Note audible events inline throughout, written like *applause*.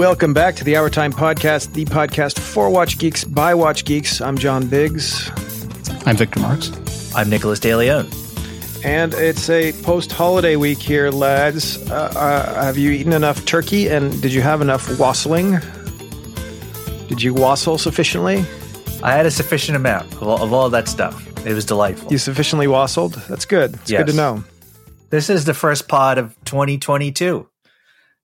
Welcome back to the Hour Time Podcast, the podcast for Watch Geeks by Watch Geeks. I'm John Biggs. I'm Victor Marks. I'm Nicholas DeLeon. And it's a post holiday week here, lads. Uh, uh, have you eaten enough turkey and did you have enough wassailing? Did you wassail sufficiently? I had a sufficient amount of all, of all that stuff. It was delightful. You sufficiently wassailed? That's good. It's yes. good to know. This is the first pod of 2022.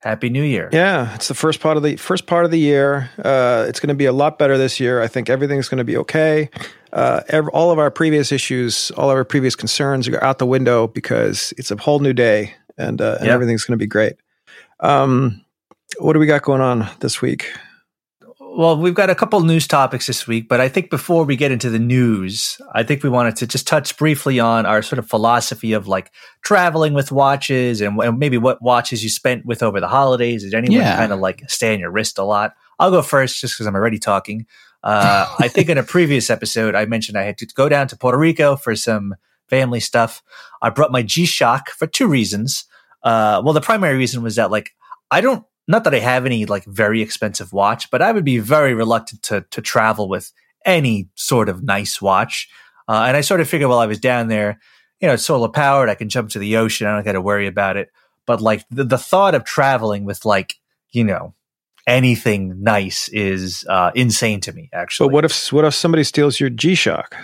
Happy New Year! Yeah, it's the first part of the first part of the year. Uh, it's going to be a lot better this year. I think everything's going to be okay. Uh, every, all of our previous issues, all of our previous concerns are out the window because it's a whole new day, and, uh, and everything's going to be great. Um, what do we got going on this week? Well, we've got a couple news topics this week, but I think before we get into the news, I think we wanted to just touch briefly on our sort of philosophy of like traveling with watches and, and maybe what watches you spent with over the holidays. Did anyone yeah. kind of like stay on your wrist a lot? I'll go first just because I'm already talking. Uh, I think in a previous episode, I mentioned I had to go down to Puerto Rico for some family stuff. I brought my G Shock for two reasons. Uh, well, the primary reason was that like I don't not that I have any like very expensive watch, but I would be very reluctant to to travel with any sort of nice watch. Uh, and I sort of figured while I was down there, you know, it's solar powered. I can jump to the ocean. I don't got to worry about it. But like the, the thought of traveling with like, you know, anything nice is uh, insane to me. Actually, but what if what if somebody steals your G Shock?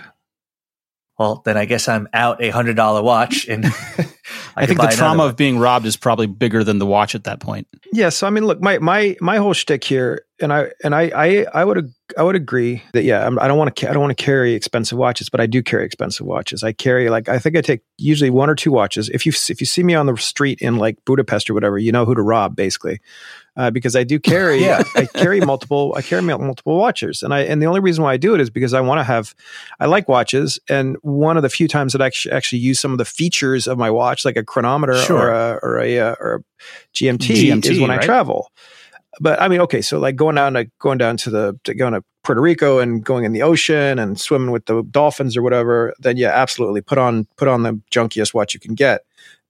Well, then I guess I'm out a hundred dollar watch and *laughs* I, I think the trauma of being robbed is probably bigger than the watch at that point. Yeah. So I mean, look, my my my whole shtick here, and I and I I, I would I would agree that yeah, I'm, I don't want to I don't want to carry expensive watches, but I do carry expensive watches. I carry like I think I take usually one or two watches. If you if you see me on the street in like Budapest or whatever, you know who to rob basically uh, because I do carry *laughs* yeah. I, I, carry multiple I carry multiple watches and I and the only reason why I do it is because I want to have I like watches and one of the few times that I actually, actually use some of the features of my watch like a chronometer sure. or a or a, uh, or a GMT, GMT is when right? I travel. But I mean, okay, so like going down to going down to the to going to Puerto Rico and going in the ocean and swimming with the dolphins or whatever, then yeah, absolutely put on put on the junkiest watch you can get.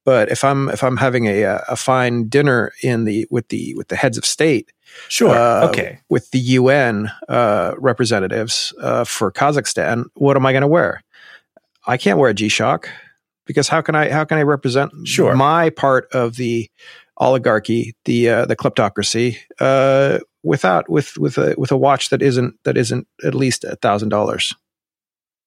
But if I'm if I'm having a a fine dinner in the with the with the heads of state, sure, uh, okay, with the UN uh, representatives uh, for Kazakhstan, what am I going to wear? I can't wear a G Shock because how can I how can I represent sure. my part of the oligarchy, the uh, the kleptocracy, uh, without with with a with a watch that isn't that isn't at least a thousand dollars?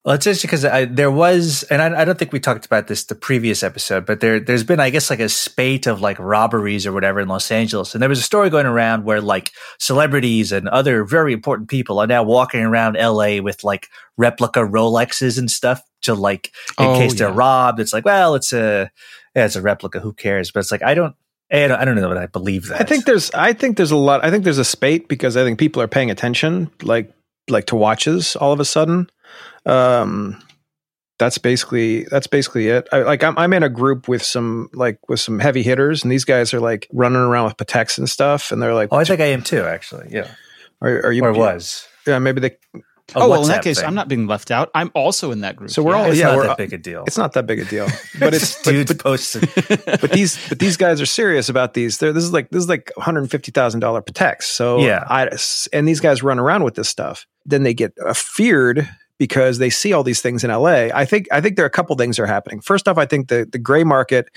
Well, it's interesting because there was, and I, I, don't think we talked about this the previous episode, but there, there's been, I guess, like a spate of like robberies or whatever in Los Angeles, and there was a story going around where like celebrities and other very important people are now walking around LA with like replica Rolexes and stuff to like in oh, case yeah. they're robbed. It's like, well, it's a, yeah, it's a replica. Who cares? But it's like I don't. I don't, I don't know that I believe that. I think there's, I think there's a lot. I think there's a spate because I think people are paying attention, like, like to watches all of a sudden um, that's basically that's basically it. I, like I'm, I'm in a group with some like with some heavy hitters, and these guys are like running around with Pateks and stuff, and they're like, "Oh, I think I am too." Actually, yeah. Are, are you? Or was? Yeah, maybe they. Oh, well, in that case, thing. I'm not being left out. I'm also in that group. So we're all it's yeah, not we're, that big a deal. It's not that big a deal, *laughs* but it's dudes but, posted. *laughs* but these but these guys are serious about these. They're, this is like this is like 150 thousand dollar Pateks. So yeah, I, and these guys run around with this stuff. Then they get uh, feared because they see all these things in LA. I think I think there are a couple things are happening. First off, I think the the gray market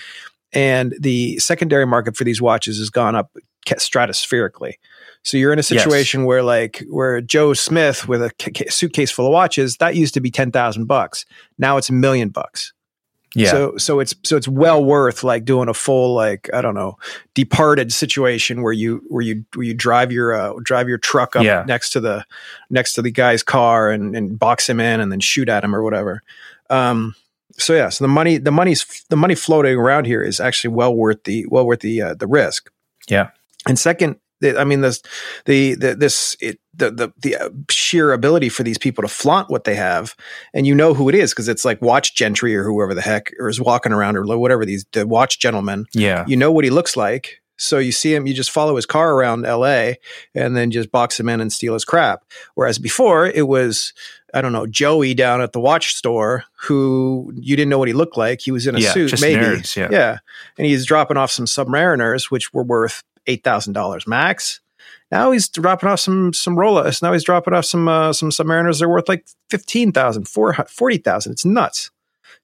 and the secondary market for these watches has gone up stratospherically. So you're in a situation yes. where like where Joe Smith with a suitcase full of watches that used to be ten thousand bucks. Now it's a million bucks. Yeah. So so it's so it's well worth like doing a full like I don't know departed situation where you where you where you drive your uh, drive your truck up yeah. next to the next to the guy's car and, and box him in and then shoot at him or whatever. Um, so yeah, so the money the money's the money floating around here is actually well worth the well worth the uh, the risk. Yeah. And second, I mean, this, the, the, this, it, the, the, the uh, sheer ability for these people to flaunt what they have, and you know who it is because it's like watch gentry or whoever the heck or is walking around or whatever these the watch gentlemen. Yeah, you know what he looks like. So you see him, you just follow his car around L.A. and then just box him in and steal his crap. Whereas before it was, I don't know, Joey down at the watch store who you didn't know what he looked like. He was in a yeah, suit, maybe, nerds, yeah. yeah, and he's dropping off some Submariners, which were worth eight thousand dollars max. Now he's dropping off some some Rolex. Now he's dropping off some uh, some Submariners. They're worth like 15,000, 40,000. It's nuts.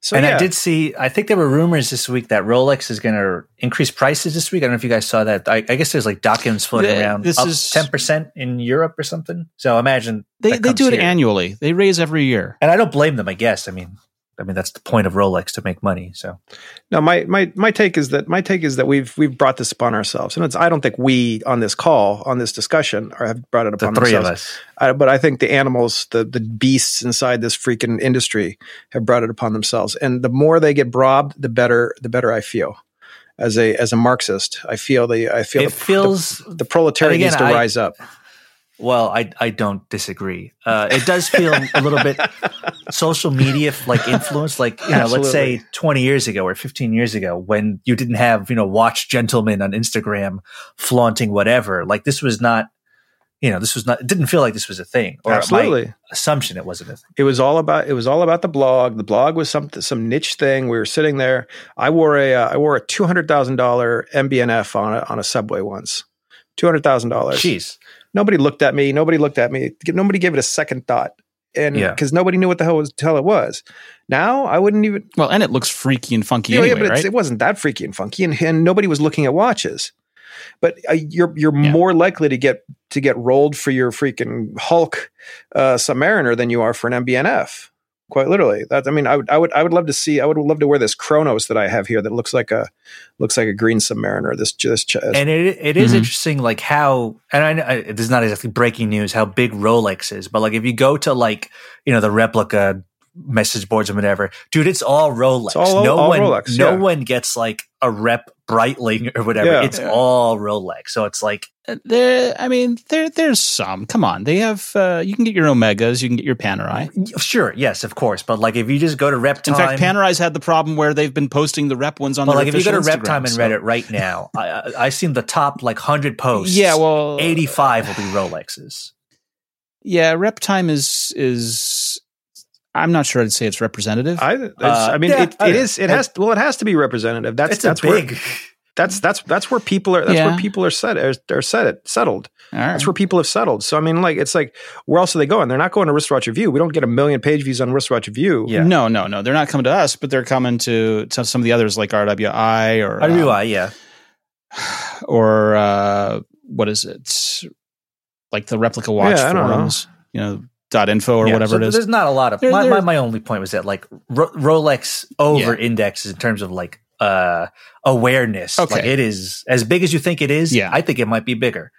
So, and yeah. I did see, I think there were rumors this week that Rolex is going to increase prices this week. I don't know if you guys saw that. I, I guess there's like documents floating the, around. This up is 10% in Europe or something. So imagine they, they do it here. annually. They raise every year. And I don't blame them, I guess. I mean, I mean that's the point of Rolex to make money. So no, my my my take is that my take is that we've we've brought this upon ourselves, and it's I don't think we on this call on this discussion are, have brought it upon the three of us. I, but I think the animals, the the beasts inside this freaking industry, have brought it upon themselves, and the more they get robbed, the better the better I feel. As a as a Marxist, I feel the I feel it the, feels the, the proletariat again, needs to I, rise up. Well, I I don't disagree. Uh, it does feel a little bit *laughs* social media like influence, like you know, Absolutely. let's say twenty years ago or fifteen years ago, when you didn't have you know watch gentlemen on Instagram flaunting whatever. Like this was not, you know, this was not. It didn't feel like this was a thing. Or Absolutely, assumption it wasn't a thing. It was all about it was all about the blog. The blog was some some niche thing. We were sitting there. I wore a uh, I wore a two hundred thousand dollar MB&F on a, on a subway once. Two hundred thousand dollars. Jeez nobody looked at me. Nobody looked at me. Nobody gave it a second thought. And because yeah. nobody knew what the hell was hell it was. Now I wouldn't even. Well, and it looks freaky and funky yeah, anyway, yeah, but right? it wasn't that freaky and funky, and, and nobody was looking at watches. But uh, you're you're yeah. more likely to get to get rolled for your freaking Hulk uh, Submariner than you are for an MB&F quite literally. That I mean, I would, I would, I would love to see. I would love to wear this Chronos that I have here that looks like a looks like a green Submariner. This just and it it is mm-hmm. interesting, like how and I, I this is not exactly breaking news how big Rolex is, but like if you go to like you know the replica message boards or whatever, dude, it's all Rolex. It's all, no all one, Rolex, no one gets like a rep Breitling or whatever. Yeah, it's yeah. all Rolex. So it's like uh, there. I mean, there there's some. Come on, they have. Uh, you can get your Omegas. You can get your Panerai. Sure, yes, of course. But like, if you just go to Rep Time, in fact, Panerai's had the problem where they've been posting the Rep ones on. But like, if you go to Rep Time and so. Reddit right now, I, I I've seen the top like hundred posts. Yeah, well, eighty five will be Rolexes. Yeah, Rep Time is is I'm not sure I'd say it's representative. I, uh, I mean, yeah, it, it is. It has. Well, it has to be representative. That's that's big. Where, that's that's that's where people are. That's yeah. where people are set. Are, are set it settled. Right. That's where people have settled. So I mean, like it's like where else are they going? They're not going to Wristwatch Review. We don't get a million page views on Wristwatch Review. Yeah. No, no, no. They're not coming to us, but they're coming to, to some of the others like RWI or RWI. Um, yeah. Or uh, what is it? Like the replica watch yeah, forums. Know. You know dot info or yeah, whatever so it is. There's not a lot of they're, my, they're, my, my only point was that like Ro- Rolex over yeah. indexes in terms of like uh awareness. Okay. Like it is as big as you think it is. Yeah. I think it might be bigger.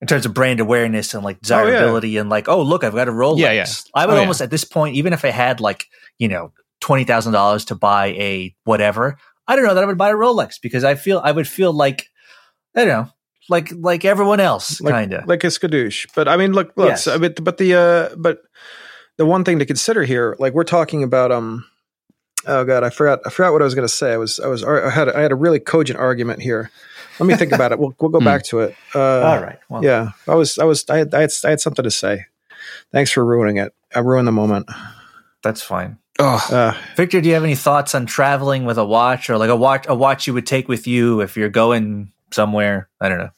In terms of brand awareness and like desirability oh, yeah. and like, oh look, I've got a Rolex. Yeah, yeah. I would oh, almost at this point, even if I had like, you know, twenty thousand dollars to buy a whatever, I don't know that I would buy a Rolex because I feel I would feel like I don't know, like like everyone else, like, kind of like a skadoosh. But I mean, look, look. Yes. So, but but the uh, but the one thing to consider here, like we're talking about, um, oh god, I forgot I forgot what I was going to say. I was I was I had I had a really cogent argument here. Let me think about it. We'll we'll go *laughs* hmm. back to it. Uh, All right. Well. Yeah, I was I was I had, I had I had something to say. Thanks for ruining it. I ruined the moment. That's fine. Uh, Victor, do you have any thoughts on traveling with a watch or like a watch a watch you would take with you if you're going somewhere? I don't know.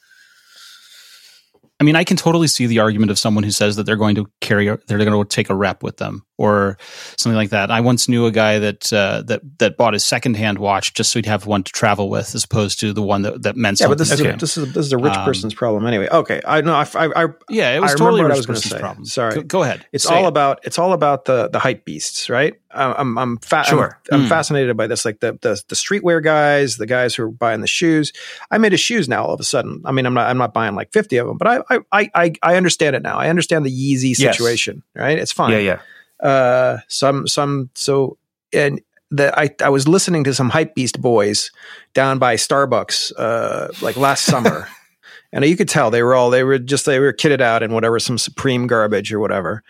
I mean, I can totally see the argument of someone who says that they're going to carry, they're going to take a rep with them or something like that. I once knew a guy that uh, that that bought a secondhand watch just so he'd have one to travel with, as opposed to the one that, that meant yeah, something. but this is, a, this is a, this is a rich um, person's problem anyway. Okay, I know. I, I, I, yeah, it was I totally I was going say. Problem. Sorry, go, go ahead. It's Say all it. about it's all about the the hype beasts, right? I'm I'm fa- sure. I'm, I'm mm. fascinated by this, like the, the the streetwear guys, the guys who are buying the shoes. I made a shoes now all of a sudden. I mean, I'm not I'm not buying like 50 of them, but I I I, I understand it now. I understand the Yeezy situation, yes. right? It's fine. Yeah, yeah. Uh, some some so and that I I was listening to some hype beast boys down by Starbucks uh like last summer. *laughs* and you could tell they were all they were just they were kitted out in whatever some supreme garbage or whatever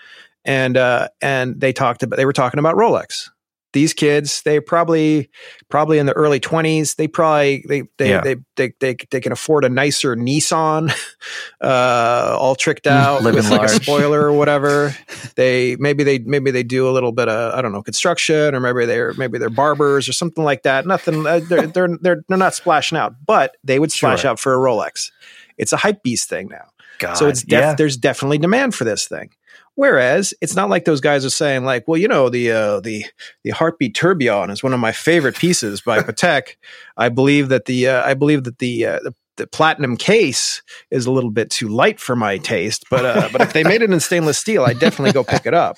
and uh, and they talked about they were talking about Rolex. These kids, they probably probably in the early twenties. They probably they they, yeah. they, they they they can afford a nicer Nissan, *laughs* uh, all tricked mm, out with like a spoiler or whatever. *laughs* they maybe they maybe they do a little bit of I don't know construction or maybe they're maybe they're barbers or something like that. Nothing. Uh, they're, *laughs* they're they're they're not splashing out, but they would splash sure. out for a Rolex. It's a hype beast thing now God, so it's def- yeah. there's definitely demand for this thing. Whereas it's not like those guys are saying like, well, you know, the uh, the the heartbeat tourbillon is one of my favorite pieces by *laughs* Patek. I believe that the uh, I believe that the, uh, the the platinum case is a little bit too light for my taste, but uh, but if they made it in stainless steel, I'd definitely go pick it up.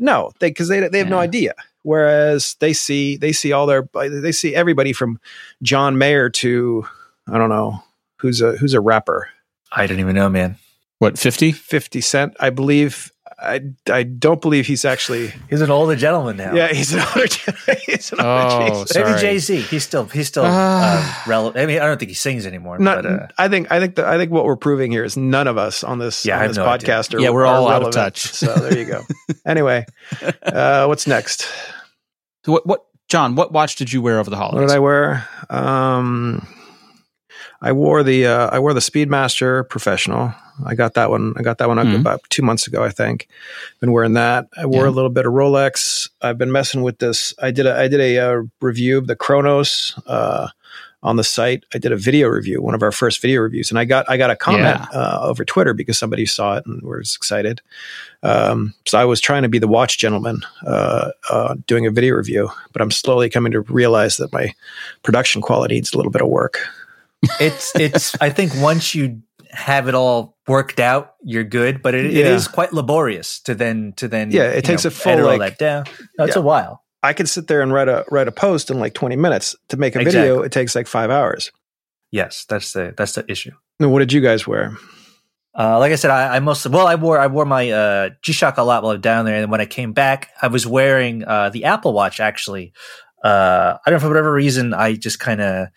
No, because they they have no idea. Whereas they see they see all their they see everybody from John Mayer to I don't know who's a who's a rapper I didn't even know, man. What fifty? 50 Cent, I believe. I, I don't believe he's actually. He's an older gentleman now. Yeah, he's another. *laughs* he's another Oh, Jason. Maybe Sorry. Jay Z. He's still he's still Ah. uh, relevant. I mean, I don't think he sings anymore. Not, but, uh, I think. I think. The, I think what we're proving here is none of us on this, Yeah, on this no idea. podcast are. Yeah, we're are all out of touch. So there you go. *laughs* anyway, uh, what's next? So what? What? John, what watch did you wear over the holidays? What did I wear? Um, I wore the uh, I wore the Speedmaster Professional. I got that one. I got that one Mhm. about two months ago. I think. Been wearing that. I wore Yeah. a little bit of Rolex. I've been messing with this. I did a I did a uh, review of the Chronos. Uh, on the site, I did a video review, one of our first video reviews, and I got I got a comment uh, over Twitter because somebody saw it and was excited. Um, so I was trying to be the watch gentleman uh, uh, doing a video review, but I'm slowly coming to realize that my production quality needs a little bit of work. It's it's. *laughs* I think once you have it all worked out, you're good. But it, it Yeah. is quite laborious to then to then. Yeah, it takes know, a full, edit all like- that down. It's Yeah. a while. I could sit there and write a write a post in like 20 minutes. To make a video, it takes like five hours. Yes, that's the that's the issue. And what did you guys wear? Uh, like I said, I, I mostly well, I wore I wore my uh, G Shock a lot while I was down there, and when I came back, I was wearing uh, the Apple Watch. Actually, uh, I don't know for whatever reason, I just kind of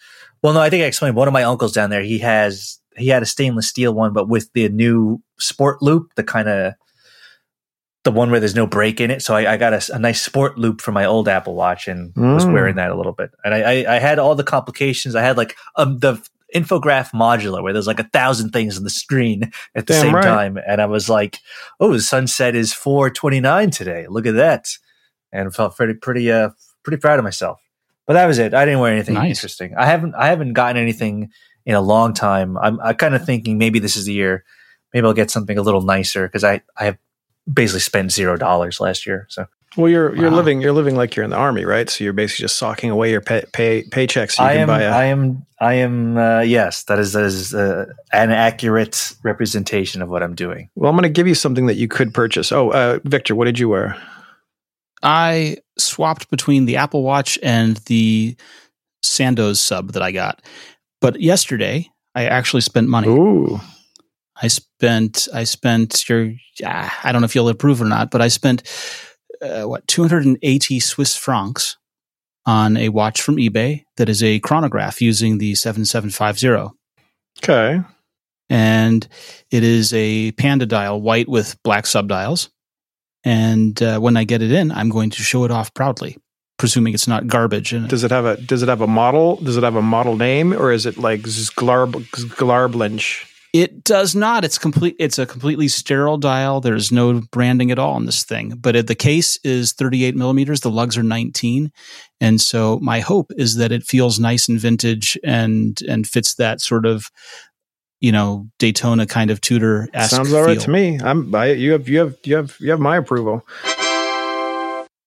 well, no, I think I explained. One of my uncles down there, he has he had a stainless steel one, but with the new Sport Loop, the kind of the one where there's no break in it. So I, I got a, a nice Sport Loop for my old Apple Watch and was Mm. wearing that a little bit. And I, I, I had all the complications. I had like um, the infograph modular where there's like a thousand things on the screen at the Damn same right. time. And I was like, oh, the sunset is 429 today. Look at that. And felt pretty, pretty, uh, pretty proud of myself. But that was it. I didn't wear anything Nice. interesting. I haven't, I haven't gotten anything in a long time. I'm, I'm kind of thinking maybe this is the year. Maybe I'll get something a little nicer because I, I have basically spent zero dollars last year. So Well, you're you're Wow. living you're living like you're in the army, right? So you're basically just socking away your pay, pay paychecks. So you I can am, buy a, I am, I am, uh, yes, that is, that is uh, an accurate representation of what I'm doing. well, I'm going to give you something that you could purchase. Oh, uh, Victor, what did you wear? I swapped between the Apple Watch and the Sandos sub that I got. But yesterday, I actually spent money. Ooh, I spent I spent your ah, I don't know if you'll approve or not, but I spent uh, what 280 Swiss francs on a watch from eBay that is a chronograph using the 7750 okay. and it is a panda dial white with black subdials and uh, when I get it in I'm going to show it off proudly presuming it's not garbage and Does it have a Does it have a model? Does it have a model name, or is it like Zglarb Zglarblinch? It does not. It's complete. It's a completely sterile dial. There's no branding at all on this thing. But it, the case is 38 millimeters. The lugs are 19, and so my hope is that it feels nice and vintage and and fits that sort of you know Daytona kind of Tudor. Sounds all right to me. I'm. I, you have. You have. You have. You have my approval.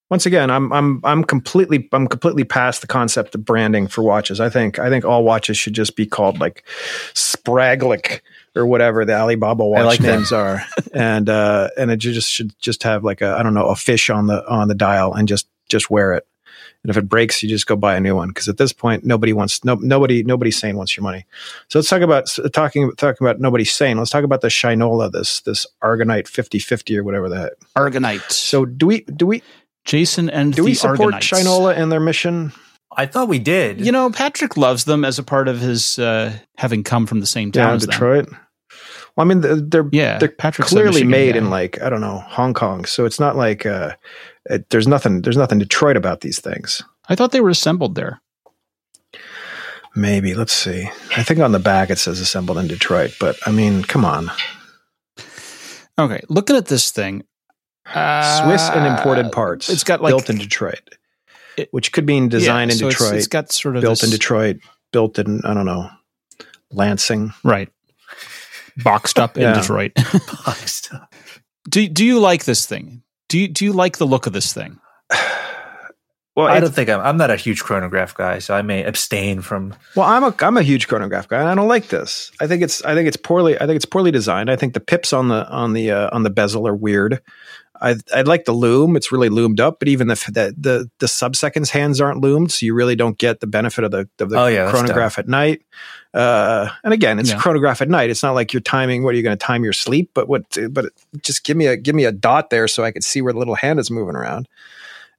Once again, I'm. I'm. I'm completely. I'm completely past the concept of branding for watches. I think. I think all watches should just be called like Spraglic or whatever the Alibaba watch like that. names are, *laughs* and uh, and it just should just have like a I don't know a fish on the on the dial and just just wear it. And if it breaks, you just go buy a new one because at this point, nobody wants no, nobody nobody sane wants your money. So let's talk about talking talking about nobody sane. Let's talk about the Shinola, this this Argonite fifty fifty or whatever that heck. Argonite. So do we do we Jason and do the we support Argonites. Shinola and their mission? I thought we did. You know, Patrick loves them as a part of his uh, having come from the same town down in as them. Well, I mean, they're, they're Yeah, they're Patrick's clearly made guy. in like I don't know Hong Kong, so it's not like uh, it, there's nothing there's nothing Detroit about these things. I thought they were assembled there. Maybe let's see. I think on the back it says assembled in Detroit, but I mean, come on, Okay, looking at this thing, Swiss and imported uh, parts. It's got like built in Detroit, It- which could mean designed yeah, in so it's- Detroit, it's got sort of built in Detroit, built in I don't know Lansing. Right. Boxed up in Yeah. Detroit. *laughs* *laughs* Boxed up. do do you like this thing? Do you, do you like the look of this thing? *sighs* Well, I don't think I'm. I'm not a huge chronograph guy, so I may abstain from. Well, I'm a I'm a huge chronograph guy, and I don't like this. I think it's I think it's poorly I think it's poorly designed. I think the pips on the on the uh, on the bezel are weird. I I like the loom; it's really loomed up, but even the the the, the sub seconds hands aren't loomed, so you really don't get the benefit of the of the Oh, yeah, chronograph at night. Uh, and again, it's Yeah. chronograph at night. It's not like you're timing. What are you going to time your sleep? But what? But just give me a give me a dot there so I could see where the little hand is moving around.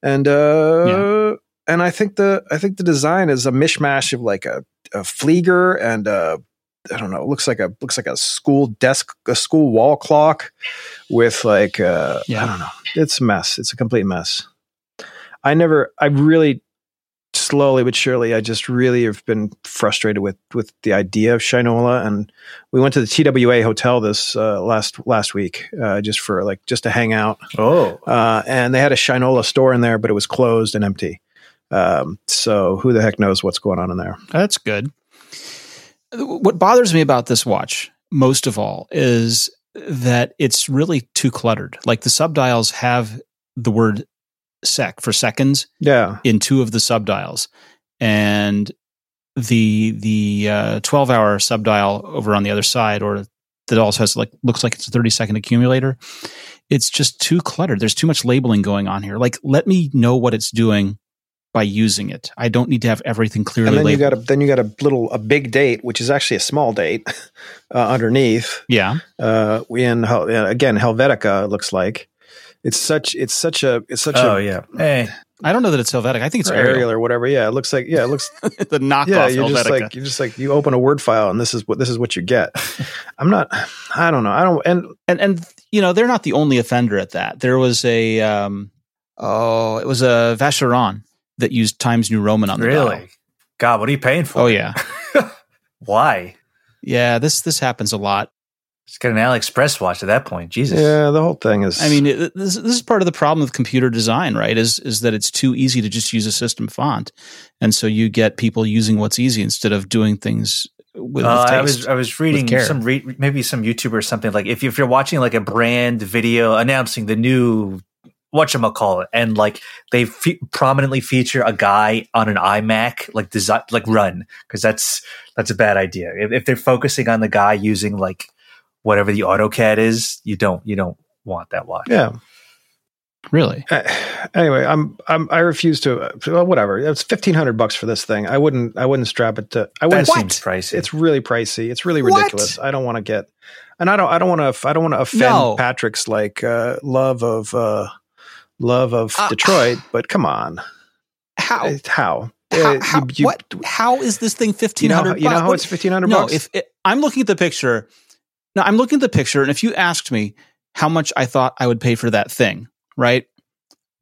And uh, and I think the I think the design is a mishmash of like a, a Flieger and uh I don't know. It looks like a looks like a school desk, a school wall clock, with like uh, Yeah. I don't know. It's a mess. It's a complete mess. I never. I really slowly but surely. I just really have been frustrated with with the idea of Shinola, and we went to the TWA hotel this uh, last last week uh, just for like just to hang out Oh, uh, and they had a Shinola store in there, but it was closed and empty. Um, so who the heck knows what's going on in there? That's good. What bothers me about this watch most of all is that it's really too cluttered. Like the subdials have the word sec for seconds Yeah, in two of the subdials, and the the uh, twelve hour subdial over on the other side, or that also has like looks like it's a thirty second accumulator. It's just too cluttered. There's too much labeling going on here. Like, let me know what it's doing by using it. I don't need to have everything clearly and then you got a then you got a little a big date, which is actually a small date *laughs* uh, underneath. yeah, Uh, in Hel- uh, again Helvetica, it looks like it's such it's such a it's such oh a yeah. Hey, I don't know that it's Helvetic. I think it's or Arial. Arial or whatever. Yeah, it looks like yeah, it looks *laughs* the knockoff yeah. You're just Helvetica. like you're just like you open a word file and this is what this is what you get. *laughs* I'm not. I don't know. I don't. And and and you know they're not the only offender at that. There was a um, oh, it was a Vacheron that used Times New Roman on the dial. really? God, what are you paying for? Oh yeah, *laughs* Why? yeah. This this happens a lot. Just get an AliExpress watch at that point. Jesus. yeah, the whole thing is. I mean, it, this this is part of the problem with computer design, right? Is is that it's too easy to just use a system font, and so you get people using what's easy instead of doing things with, with Uh, I was I was reading some re- maybe some YouTuber or something like if you, if you're watching like a brand video announcing the new whatchamacallit and like they fe- prominently feature a guy on an iMac like design like run because that's that's a bad idea if, if they're focusing on the guy using like whatever the AutoCAD is you don't you don't want that watch yeah. really. Uh, anyway, I'm I'm I refuse to. Uh, well, whatever. It's fifteen hundred bucks for this thing. I wouldn't I wouldn't strap it to. I wouldn't. seems pricey It's really pricey. It's really What? ridiculous. I don't want to get. And I don't. I don't want to. I don't want to offend No. Patrick's like uh, love of uh, love of Uh, Detroit. But come on, How? Uh, how? How, Uh, how, you- you- what? How is this thing fifteen hundred? You know, how- hundred? you know how it's fifteen hundred no. bucks. If it, I'm looking at the picture, now I'm looking at the picture, and if you asked me how much I thought I would pay for that thing, right?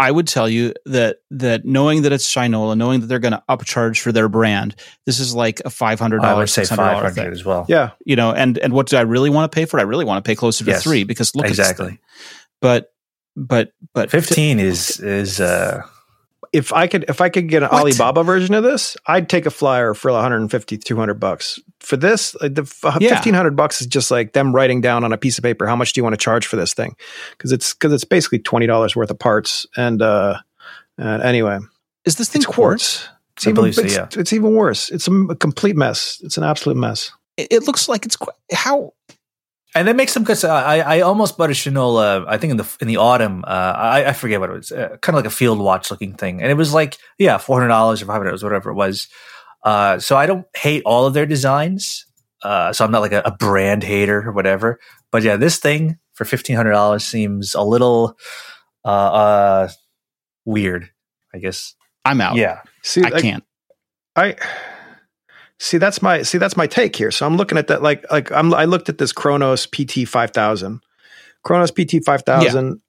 I would tell you that that knowing that it's Shinola, knowing that they're going to upcharge for their brand, this is like a five hundred I would dollars, say six hundred five dollars thing. as well yeah, You know, and and what do I really want to pay for it? I really want to pay closer to Yes. three because look at this exactly thing. But but but 15 is is uh if I could if I could get an What? Alibaba version of this, I'd take a flyer for 150 200 bucks. For this, like, the f- Yeah. 1500 bucks is just like them writing down on a piece of paper how much do you want to charge for this thing? Cuz it's cuz it's basically $20 worth of parts and uh and anyway, is this thing it's quartz? quartz. It's I even, believe so, it's, yeah. it's even worse. It's a complete mess. It's an absolute mess. It, it looks like it's qu- how And that makes some because I I almost bought a Shinola. I think in the in the autumn. Uh, I, I forget what it was. Uh, kind of like a field watch looking thing, and it was like yeah, four hundred dollars or five hundred dollars, whatever it was. Uh, so I don't hate all of their designs. Uh, so I'm not like a, a brand hater or whatever. But yeah, this thing for fifteen hundred dollars seems a little uh, uh, weird. I guess. I'm out. Yeah. See, I like, can't. I see that's my see that's my take here. So I'm looking at that like like I'm I looked at this Chronos PT 5000. Chronos PT 5000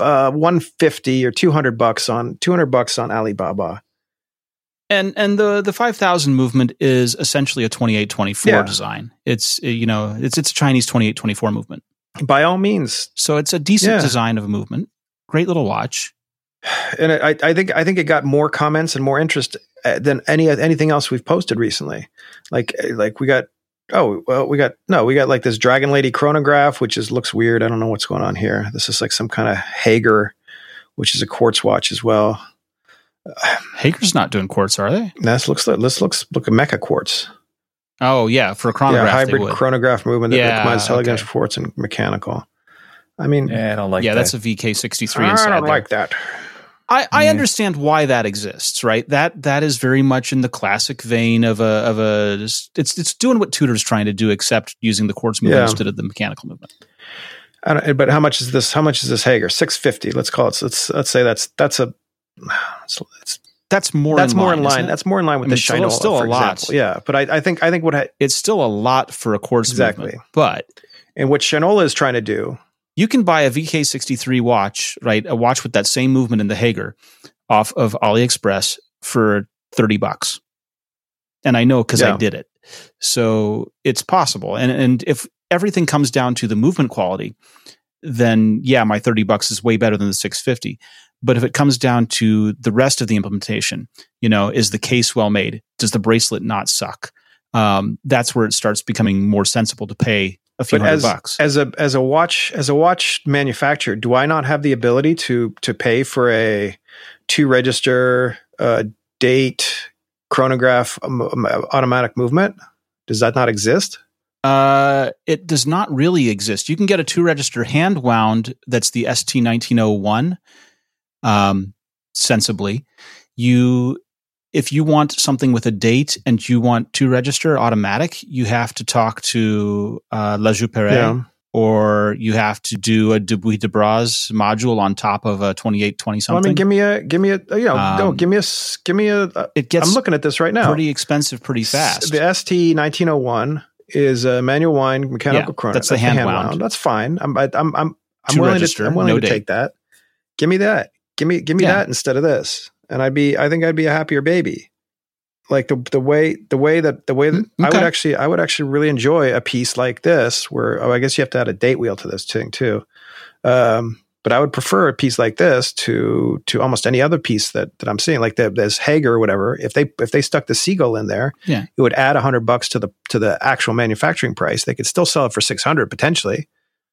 uh 150 or 200 bucks on 200 bucks on Alibaba. And and the the five thousand movement is essentially a twenty eight twenty four Yeah. design. It's you know it's it's a Chinese twenty eight twenty four movement. By all means. So it's a decent Yeah. design of a movement. Great little watch. And I I think I think it got more comments and more interest uh, than any anything else we've posted recently. Like like we got oh well, we got no, we got like this Dragon Lady chronograph, which is looks weird. I don't know what's going on here. This is like some kind of Hager, which is a quartz watch as well. *sighs* Hager's not doing quartz, are they? This looks like this looks look a mecha quartz. Oh yeah, for a chronograph, yeah, hybrid would. chronograph movement that Yeah, combines telegrams, okay. quartz, and mechanical. I mean, Yeah, I don't like yeah, that. that's a VK63 I don't there. like that. I, I understand why that exists, right? That that is very much in the classic vein of a of a it's it's doing what Tudor's trying to do, except using the quartz movement Yeah. instead of the mechanical movement. But how much is this? How much is this Hager? Six fifty. Let's call it. Let's let's say that's that's a. It's, it's, That's more that's in more line, in line. That's more in line with I mean, the Shinola, still a lot. example. Yeah, but I, I think I think what ha- it's still a lot for a quartz Exactly. movement, but and what Shinola is trying to do. You can buy a VK63 watch, right? A watch with that same movement in the Hager off of AliExpress for 30 bucks. And I know because I did it. So it's possible. And and if everything comes down to the movement quality, then yeah, my 30 bucks is way better than the 650. But if it comes down to the rest of the implementation, you know, is the case well made? Does the bracelet not suck? Um, that's where it starts becoming more sensible to pay a few But hundred as bucks. as a as a watch as a watch manufacturer, do I not have the ability to to pay for a two register uh, date chronograph um, um, automatic movement? Does that not exist? Uh, it does not really exist. You can get a two register hand wound that's the ST nineteen oh one. Um, sensibly, you if you want something with a date and you want to register automatic, you have to talk to uh, La Joux-Perret Yeah. or you have to do a Dubois Dépraz module on top of a twenty eight twenty Well, I something. mean, give me a give me a you know Um, no, give me a give me a. Uh, it gets I'm looking at this right now. pretty expensive pretty fast. The ST 1901 is a manual wind mechanical Yeah, chrono. that's the hand wound. That's fine. I'm I, I'm I'm I'm Two willing register, to I'm willing no to date. take that. Give me that. Give me give me Yeah. that instead of this, and I'd be I think I'd be a happier baby. Like the the way the way that the way that I would actually I would actually really enjoy a piece like this where oh I guess you have to add a date wheel to this thing too. Um, but I would prefer a piece like this to to almost any other piece that, that I'm seeing, like the, this Hager or whatever. If they if they stuck the seagull in there, Yeah. it would add a hundred bucks to the to the actual manufacturing price. They could still sell it for six hundred potentially,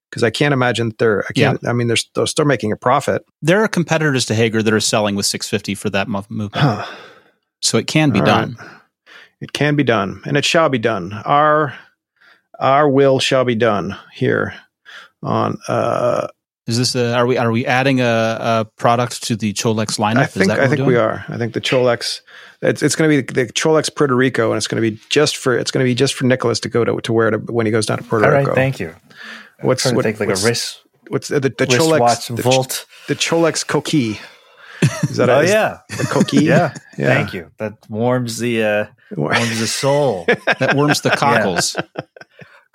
because I can't imagine that they're. I can't. I mean, they're, they're still making a profit. there are competitors to Hager that are selling with six fifty for that mo- movement, Huh. so it can be All done. right. It can be done, and it shall be done. Our our will shall be done here on. uh Is this a, are we are we adding a, a product to the Cholex lineup? I Is think that what I think doing? we are. I think the Cholex. It's, it's going to be the Cholex Puerto Rico, and it's going to be just for it's going to be just for Nicholas to go to to wear it when he goes down to Puerto All right, Rico. All right, thank you. What's what, think like what's, a wrist what's uh, the, the Cholex watch the, Volt. the Cholex coqui? Is that Oh a, yeah, the coqui? *laughs* yeah. Yeah. Thank you. That warms the uh, warms the soul. *laughs* that warms the cockles.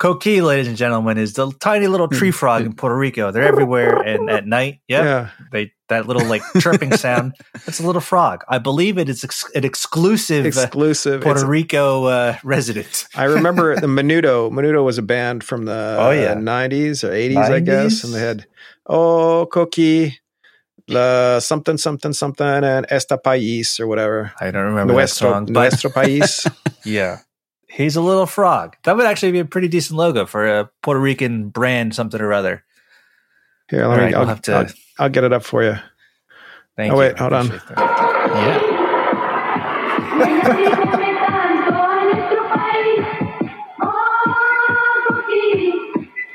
Coqui, ladies and gentlemen, is the tiny little tree frog in Puerto Rico. They're everywhere, and *laughs* at night, yep, Yeah. they that little like chirping *laughs* sound. That's a little frog. I believe it is ex- an exclusive uh, Exclusive. Puerto It's- Rico uh, resident. *laughs* I remember the Menudo. Menudo was a band from the Oh, yeah. 90s or 80s, I guess. And they had, oh, Coqui, la something, something, something, and Esta País or whatever. I don't remember Nuestro, that song, but nuestro País. yeah, he's a little frog. That would actually be a pretty decent logo for a Puerto Rican brand, something or other. Here, All let me, right, I'll, we'll have to. I'll, I'll get it up for you. thank oh, you. wait, hold on. That. Yeah. *laughs*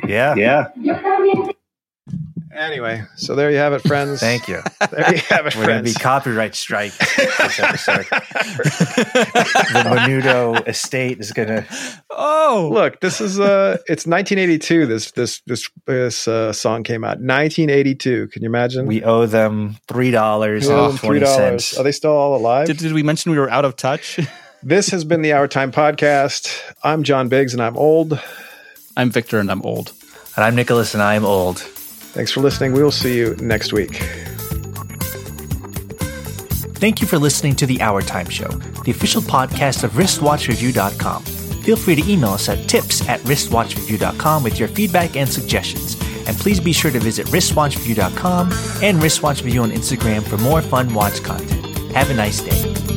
Yeah, Yeah. Anyway, so there you have it, friends. thank you. *laughs* There you have it, We're going to be copyright strike this episode. *laughs* the Menudo estate is going to. oh, Look, this is uh it's 1982 this this this this uh, song came out. 1982. Can you imagine? We owe them three dollars We owe and them twenty $3. Are they still all alive? did, did we mention we were out of touch? *laughs* This has been the Hour Time Podcast. I'm John Biggs and I'm old. I'm Victor and I'm old. And I'm Nicholas, and I'm old. Thanks for listening. We will see you next week. Thank you for listening to the Hour Time Show, the official podcast of wristwatchreview.com. Feel free to email us at tips at wristwatchreview.com with your feedback and suggestions. And please be sure to visit wristwatchreview.com and wristwatch review on Instagram for more fun watch content. Have a nice day.